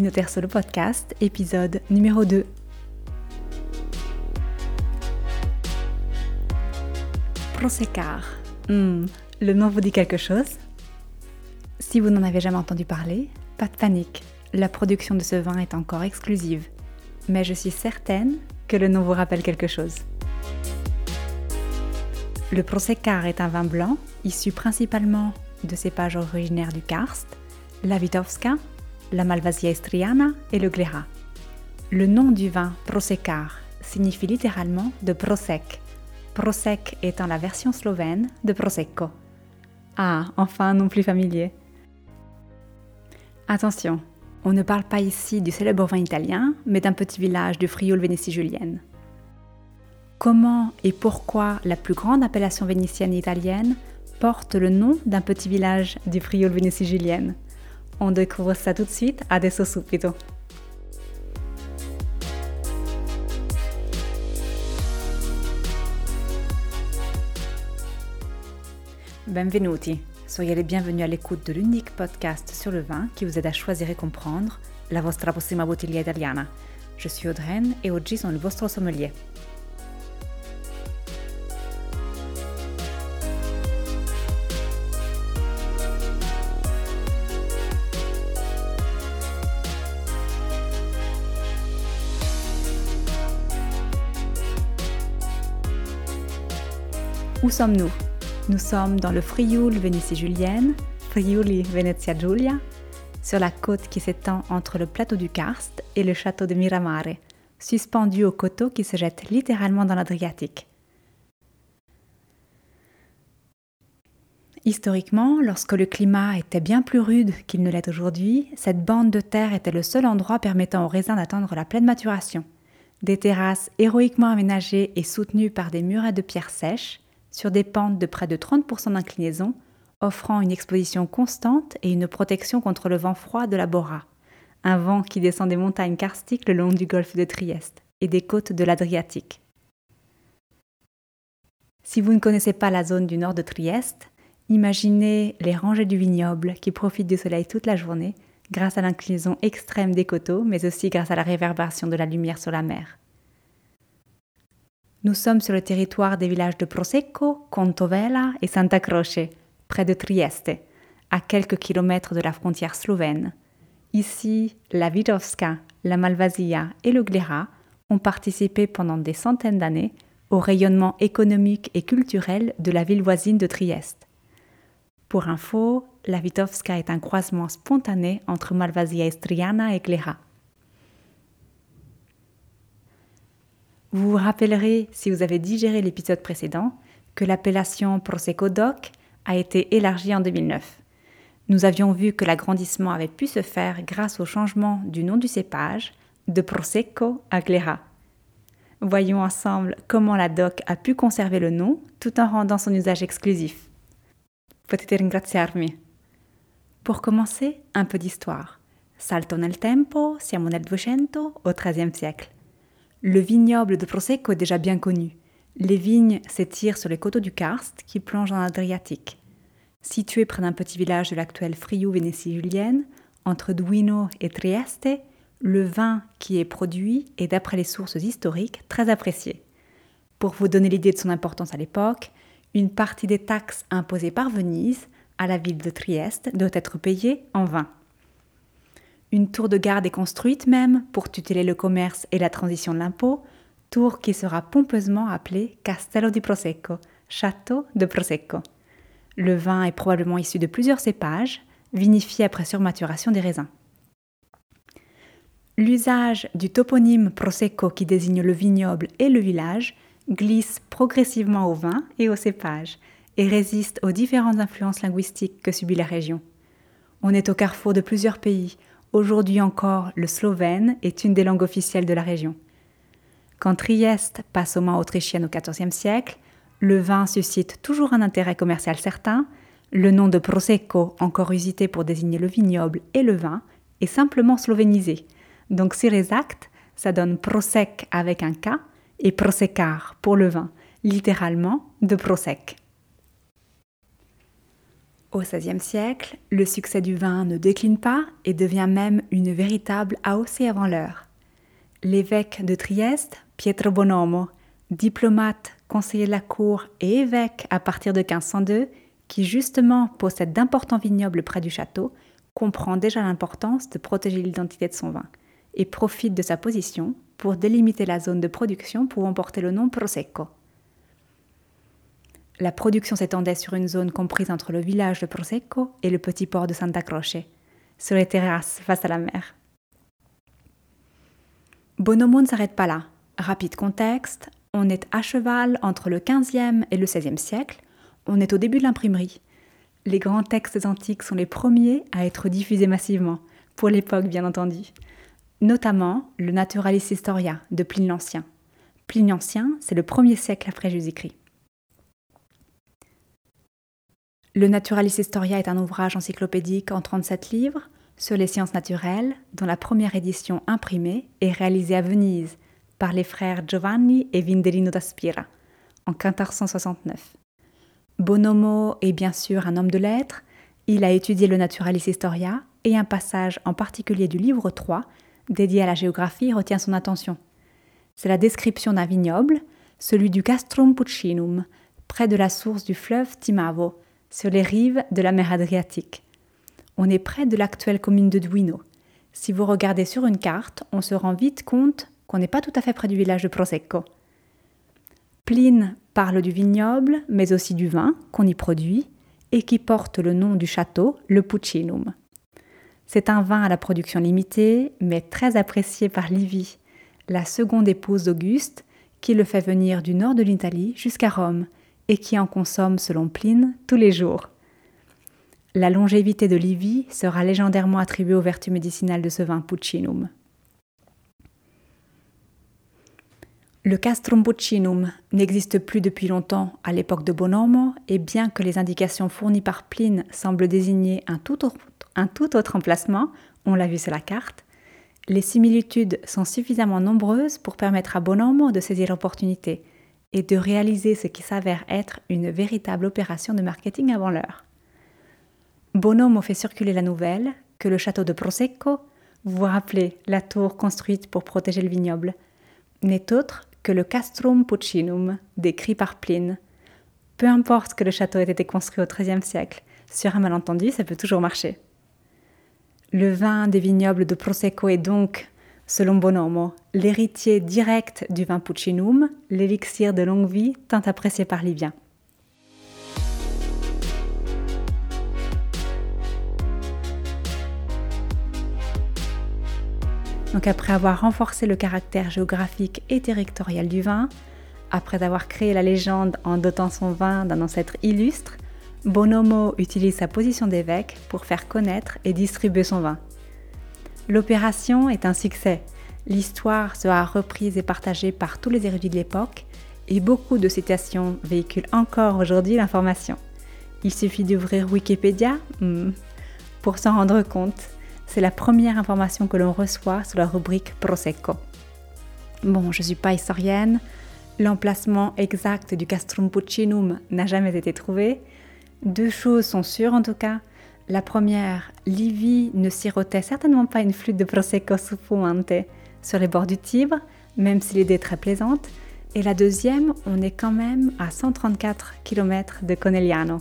Sur le podcast, épisode numéro 2. Prosecar. Hmm, le nom vous dit quelque chose? Si vous n'en avez jamais entendu parler, pas de panique. La production de ce vin est encore exclusive. Mais je suis certaine que le nom vous rappelle quelque chose. Le Prosecar est un vin blanc issu principalement de cépages originaires du karst, la Vitovska, la Malvasia estriana et le Glera. Le nom du vin Prosecar signifie littéralement de prosec, prosec étant la version slovène de prosecco. Ah, enfin nom plus familier. Attention, on ne parle pas ici du célèbre vin italien, mais d'un petit village du Frioul Vénétie julienne. Comment et pourquoi la plus grande appellation vénitienne italienne porte le nom d'un petit village du Frioul Vénétie julienne? On découvre ça tout de suite, adesso subito. Benvenuti, soyez les bienvenus à l'écoute de l'unique podcast sur le vin qui vous aide à choisir et comprendre la vostra prossima bottiglia italiana. Je suis Audreyne et oggi sono il vostro sommelier. Où sommes-nous? Nous sommes dans le Frioul Vénétie julienne, Friuli Venezia Giulia, sur la côte qui s'étend entre le plateau du Karst et le château de Miramare, suspendu au coteau qui se jette littéralement dans l'Adriatique. Historiquement, lorsque le climat était bien plus rude qu'il ne l'est aujourd'hui, cette bande de terre était le seul endroit permettant aux raisins d'atteindre la pleine maturation. Des terrasses héroïquement aménagées et soutenues par des murets de pierres sèches, sur des pentes de près de 30% d'inclinaison, offrant une exposition constante et une protection contre le vent froid de la Bora, un vent qui descend des montagnes karstiques le long du golfe de Trieste et des côtes de l'Adriatique. Si vous ne connaissez pas la zone du nord de Trieste, imaginez les rangées du vignoble qui profitent du soleil toute la journée grâce à l'inclinaison extrême des coteaux, mais aussi grâce à la réverbération de la lumière sur la mer. Nous sommes sur le territoire des villages de Prosecco, Contovela et Santa Croce, près de Trieste, à quelques kilomètres de la frontière slovène. Ici, la Vitovska, la Malvasia et le Glera ont participé pendant des centaines d'années au rayonnement économique et culturel de la ville voisine de Trieste. Pour info, la Vitovska est un croisement spontané entre Malvasia estriana et Glera. Vous vous rappellerez, si vous avez digéré l'épisode précédent, que l'appellation Prosecco DOC a été élargie en 2009. Nous avions vu que l'agrandissement avait pu se faire grâce au changement du nom du cépage de Prosecco à Glera. Voyons ensemble comment la DOC a pu conserver le nom tout en rendant son usage exclusif. Potete ringraziarmi. Pour commencer, un peu d'histoire. Salto nel tempo, siamo nel 200 au XIIIe siècle. Le vignoble de Prosecco est déjà bien connu. Les vignes s'étirent sur les coteaux du Karst qui plongent dans l'Adriatique. Situé près d'un petit village de l'actuelle Friou Vénétie julienne, entre Duino et Trieste, le vin qui est produit est, d'après les sources historiques, très apprécié. Pour vous donner l'idée de son importance à l'époque, une partie des taxes imposées par Venise à la ville de Trieste doit être payée en vin. Une tour de garde est construite même pour tuteler le commerce et la transition de l'impôt, tour qui sera pompeusement appelée Castello di Prosecco, château de Prosecco. Le vin est probablement issu de plusieurs cépages, vinifiés après surmaturation des raisins. L'usage du toponyme Prosecco qui désigne le vignoble et le village glisse progressivement au vin et au cépage et résiste aux différentes influences linguistiques que subit la région. On est au carrefour de plusieurs pays, Aujourd'hui encore, le slovène est une des langues officielles de la région. Quand Trieste passe aux mains autrichiennes au XIVe siècle, le vin suscite toujours un intérêt commercial certain. Le nom de Prosecco, encore usité pour désigner le vignoble et le vin, est simplement slovénisé. Donc sur les actes, ça donne Prosec avec un K et Prosecar pour le vin, littéralement de Prosec. Au XVIe siècle, le succès du vin ne décline pas et devient même une véritable AOC avant l'heure. L'évêque de Trieste, Pietro Bonomo, diplomate, conseiller de la cour et évêque à partir de 1502, qui justement possède d'importants vignobles près du château, comprend déjà l'importance de protéger l'identité de son vin et profite de sa position pour délimiter la zone de production pouvant porter le nom Prosecco. La production s'étendait sur une zone comprise entre le village de Prosecco et le petit port de Santa Croce, sur les terrasses face à la mer. Bonomo ne s'arrête pas là. Rapide contexte, on est à cheval entre le 15e et le 16e siècle, on est au début de l'imprimerie. Les grands textes antiques sont les premiers à être diffusés massivement, pour l'époque bien entendu, notamment le Naturalis Historia de Pline l'Ancien. Pline l'Ancien, c'est le premier siècle après Jésus-Christ. Le Naturalis Historia est un ouvrage encyclopédique en 37 livres sur les sciences naturelles, dont la première édition imprimée est réalisée à Venise par les frères Giovanni et Vindelino da Spira en 1469. Bonomo est bien sûr un homme de lettres, il a étudié le Naturalis Historia et un passage en particulier du livre 3 dédié à la géographie retient son attention. C'est la description d'un vignoble, celui du Castrum Puccinum, près de la source du fleuve Timavo, sur les rives de la mer Adriatique. On est près de l'actuelle commune de Duino. Si vous regardez sur une carte, on se rend vite compte qu'on n'est pas tout à fait près du village de Prosecco. Pline parle du vignoble, mais aussi du vin qu'on y produit et qui porte le nom du château, le Puccinum. C'est un vin à la production limitée, mais très apprécié par Livy, la seconde épouse d'Auguste, qui le fait venir du nord de l'Italie jusqu'à Rome et qui en consomme, selon Pline, tous les jours. La longévité de Livy sera légendairement attribuée aux vertus médicinales de ce vin Puccinum. Le castrum puccinum n'existe plus depuis longtemps à l'époque de Bonomo, et bien que les indications fournies par Pline semblent désigner un tout autre emplacement, on l'a vu sur la carte, les similitudes sont suffisamment nombreuses pour permettre à Bonomo de saisir l'opportunité et de réaliser ce qui s'avère être une véritable opération de marketing avant l'heure. Bonomo fait circuler la nouvelle que le château de Prosecco, vous vous rappelez la tour construite pour protéger le vignoble, n'est autre que le Castrum Puccinum décrit par Pline. Peu importe que le château ait été construit au XIIIe siècle, sur un malentendu, ça peut toujours marcher. Le vin des vignobles de Prosecco est donc Selon Bonomo, l'héritier direct du vin Puccinum, l'élixir de longue vie tant apprécié par Livien. Donc après avoir renforcé le caractère géographique et territorial du vin, après avoir créé la légende en dotant son vin d'un ancêtre illustre, Bonomo utilise sa position d'évêque pour faire connaître et distribuer son vin. L'opération est un succès. L'histoire sera reprise et partagée par tous les érudits de l'époque et beaucoup de citations véhiculent encore aujourd'hui l'information. Il suffit d'ouvrir Wikipédia hmm, pour s'en rendre compte. C'est la première information que l'on reçoit sur la rubrique Prosecco. Bon, je ne suis pas historienne, l'emplacement exact du Castrum Puccinum n'a jamais été trouvé. Deux choses sont sûres en tout cas, la première, Livy ne sirotait certainement pas une flûte de Prosecco fumante sur les bords du Tibre, même si l'idée est très plaisante. Et la deuxième, on est quand même à 134 km de Conegliano.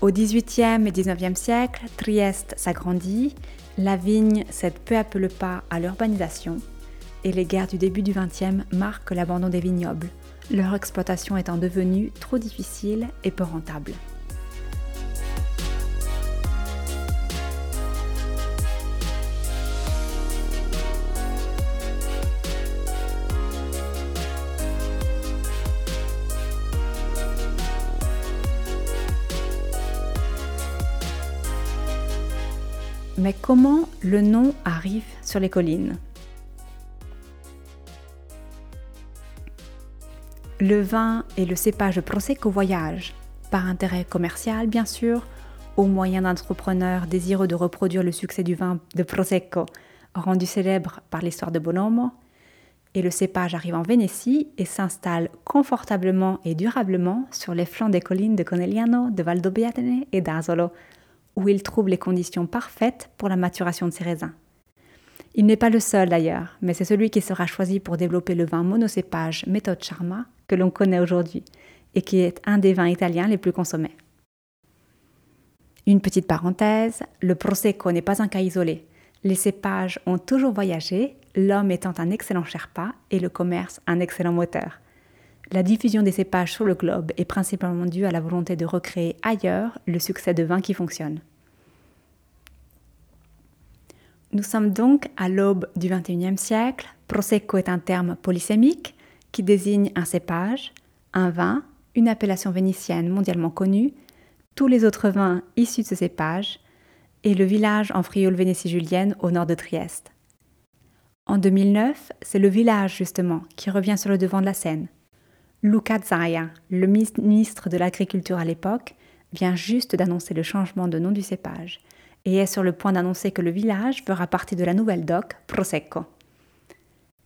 Au XVIIIe et XIXe siècle, Trieste s'agrandit, la vigne cède peu à peu le pas à l'urbanisation et les guerres du début du XXe marquent l'abandon des vignobles, leur exploitation étant devenue trop difficile et peu rentable. Mais comment le nom arrive sur les collines Le vin et le cépage Prosecco voyagent, par intérêt commercial bien sûr, au moyen d'entrepreneurs désireux de reproduire le succès du vin de Prosecco, rendu célèbre par l'histoire de Bonomo, et le cépage arrive en Vénétie et s'installe confortablement et durablement sur les flancs des collines de Conegliano, de Valdobbiadene et d'Asolo, où il trouve les conditions parfaites pour la maturation de ses raisins. Il n'est pas le seul d'ailleurs, mais c'est celui qui sera choisi pour développer le vin monocépage méthode Charma que l'on connaît aujourd'hui et qui est un des vins italiens les plus consommés. Une petite parenthèse, le Prosecco n'est pas un cas isolé. Les cépages ont toujours voyagé, l'homme étant un excellent Sherpa et le commerce un excellent moteur. La diffusion des cépages sur le globe est principalement due à la volonté de recréer ailleurs le succès de vins qui fonctionnent. Nous sommes donc à l'aube du XXIe siècle. Prosecco est un terme polysémique qui désigne un cépage, un vin, une appellation vénitienne mondialement connue, tous les autres vins issus de ce cépage et le village en Frioul Vénétie julienne au nord de Trieste. En 2009, c'est le village justement qui revient sur le devant de la scène. Luca Zaia, le ministre de l'Agriculture à l'époque, vient juste d'annoncer le changement de nom du cépage et est sur le point d'annoncer que le village fera partie de la nouvelle DOC Prosecco.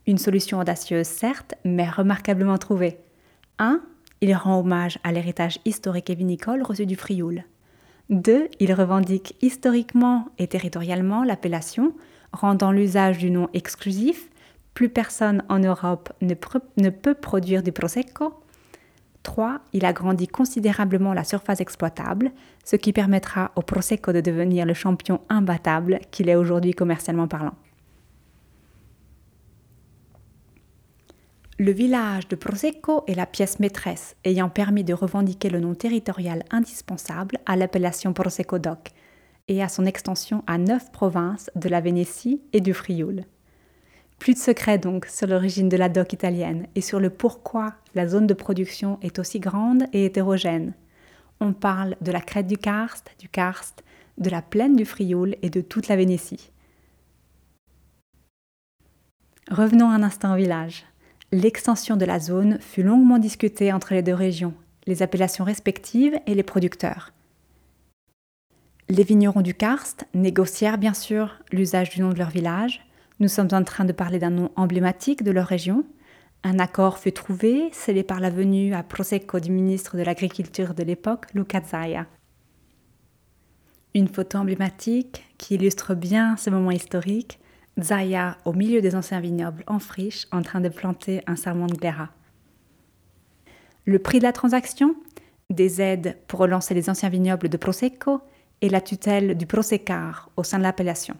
Une solution audacieuse certes, mais remarquablement trouvée. 1. Il rend hommage à l'héritage historique et vinicole reçu du Frioul. 2. Il revendique historiquement et territorialement l'appellation, rendant l'usage du nom exclusif. Plus personne en Europe ne, peut produire du Prosecco. 3. Il agrandit considérablement la surface exploitable, ce qui permettra au Prosecco de devenir le champion imbattable qu'il est aujourd'hui commercialement parlant. Le village de Prosecco est la pièce maîtresse ayant permis de revendiquer le nom territorial indispensable à l'appellation Prosecco DOC et à son extension à neuf provinces de la Vénétie et du Frioul. Plus de secrets donc sur l'origine de la DOC italienne et sur le pourquoi la zone de production est aussi grande et hétérogène. On parle de la crête du karst, du karst, de la plaine du Frioul et de toute la Vénétie. Revenons un instant au village. L'extension de la zone fut longuement discutée entre les deux régions, les appellations respectives et les producteurs. Les vignerons du karst négocièrent bien sûr l'usage du nom de leur village. Nous sommes en train de parler d'un nom emblématique de leur région. Un accord fut trouvé, scellé par la venue à Prosecco du ministre de l'Agriculture de l'époque, Luca Zaia. Une photo emblématique qui illustre bien ce moment historique Zaya au milieu des anciens vignobles en friche en train de planter un serment de gléra. Le prix de la transaction? Des aides pour relancer les anciens vignobles de Prosecco et la tutelle du Prosecar au sein de l'appellation.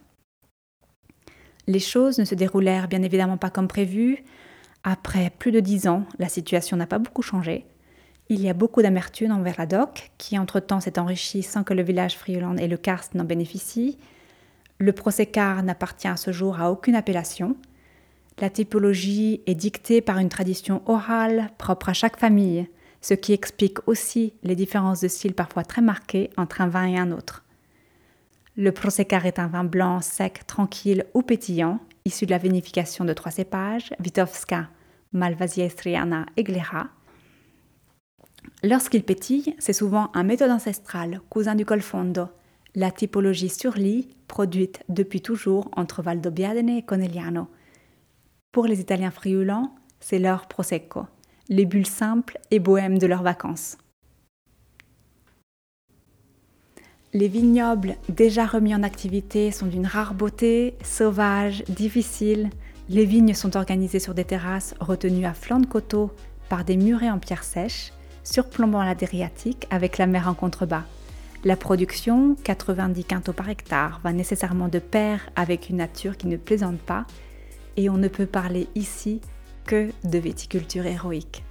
Les choses ne se déroulèrent bien évidemment pas comme prévu. Après plus de dix ans, la situation n'a pas beaucoup changé. Il y a beaucoup d'amertume envers la DOC, qui entre-temps s'est enrichie sans que le village frioland et le karst n'en bénéficient, le procécar n'appartient à ce jour à aucune appellation. La typologie est dictée par une tradition orale propre à chaque famille, ce qui explique aussi les différences de style parfois très marquées entre un vin et un autre. Le procécar est un vin blanc, sec, tranquille ou pétillant, issu de la vinification de trois cépages, Witkowska, Malvasia et Glera. Lorsqu'il pétille, c'est souvent un méthode ancestral, cousin du colfondo, la typologie sur lit produite depuis toujours entre Valdobbiadene et Conegliano. Pour les Italiens friulants, c'est leur prosecco, les bulles simples et bohèmes de leurs vacances. Les vignobles déjà remis en activité sont d'une rare beauté, sauvages, difficiles. Les vignes sont organisées sur des terrasses retenues à flanc de coteau par des murets en pierre sèche, surplombant l'Adriatique avec la mer en contrebas. La production, 90 quintaux par hectare, va nécessairement de pair avec une nature qui ne plaisante pas et on ne peut parler ici que de viticulture héroïque.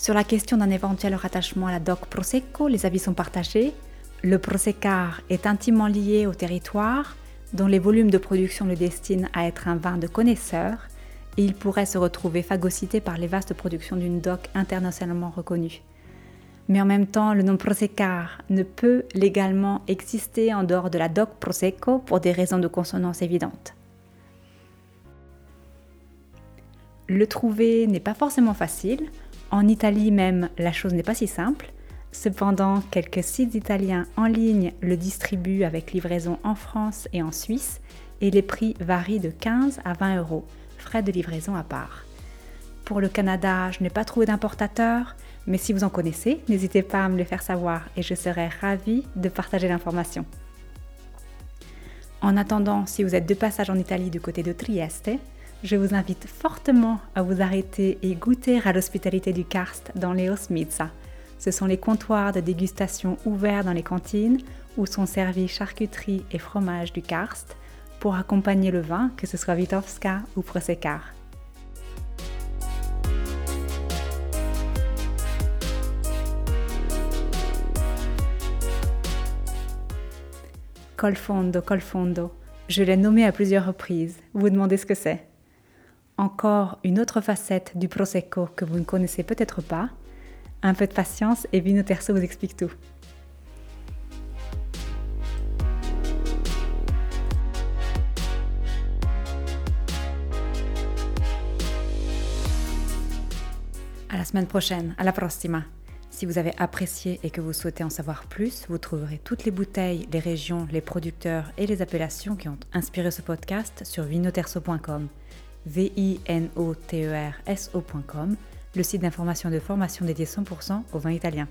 Sur la question d'un éventuel rattachement à la DOC Prosecco, les avis sont partagés. Le Prosecar est intimement lié au territoire, dont les volumes de production le destinent à être un vin de connaisseurs, et il pourrait se retrouver phagocyté par les vastes productions d'une DOC internationalement reconnue mais en même temps, le nom Prosecar ne peut légalement exister en dehors de la DOC Prosecco pour des raisons de consonance évidentes. Le trouver n'est pas forcément facile. En Italie même, la chose n'est pas si simple. Cependant, quelques sites italiens en ligne le distribuent avec livraison en France et en Suisse et les prix varient de 15 à 20 euros, frais de livraison à part. Pour le Canada, je n'ai pas trouvé d'importateur, mais si vous en connaissez, n'hésitez pas à me le faire savoir et je serai ravie de partager l'information. En attendant, si vous êtes de passage en Italie du côté de Trieste, je vous invite fortement à vous arrêter et goûter à l'hospitalité du Karst dans les Osmiza. Ce sont les comptoirs de dégustation ouverts dans les cantines où sont servis charcuterie et fromage du Karst pour accompagner le vin, que ce soit Witkowska ou Proseccar. Colfondo, Colfondo. Je l'ai nommé à plusieurs reprises. Vous demandez ce que c'est? Encore une autre facette du Prosecco que vous ne connaissez peut-être pas. Un peu de patience et Vino Terzo vous explique tout. À la semaine prochaine, à la prossima. Si vous avez apprécié et que vous souhaitez en savoir plus, vous trouverez toutes les bouteilles, les régions, les producteurs et les appellations qui ont inspiré ce podcast sur vinoterso.com, v i n o t e le site d'information de formation dédié 100% au vin italien.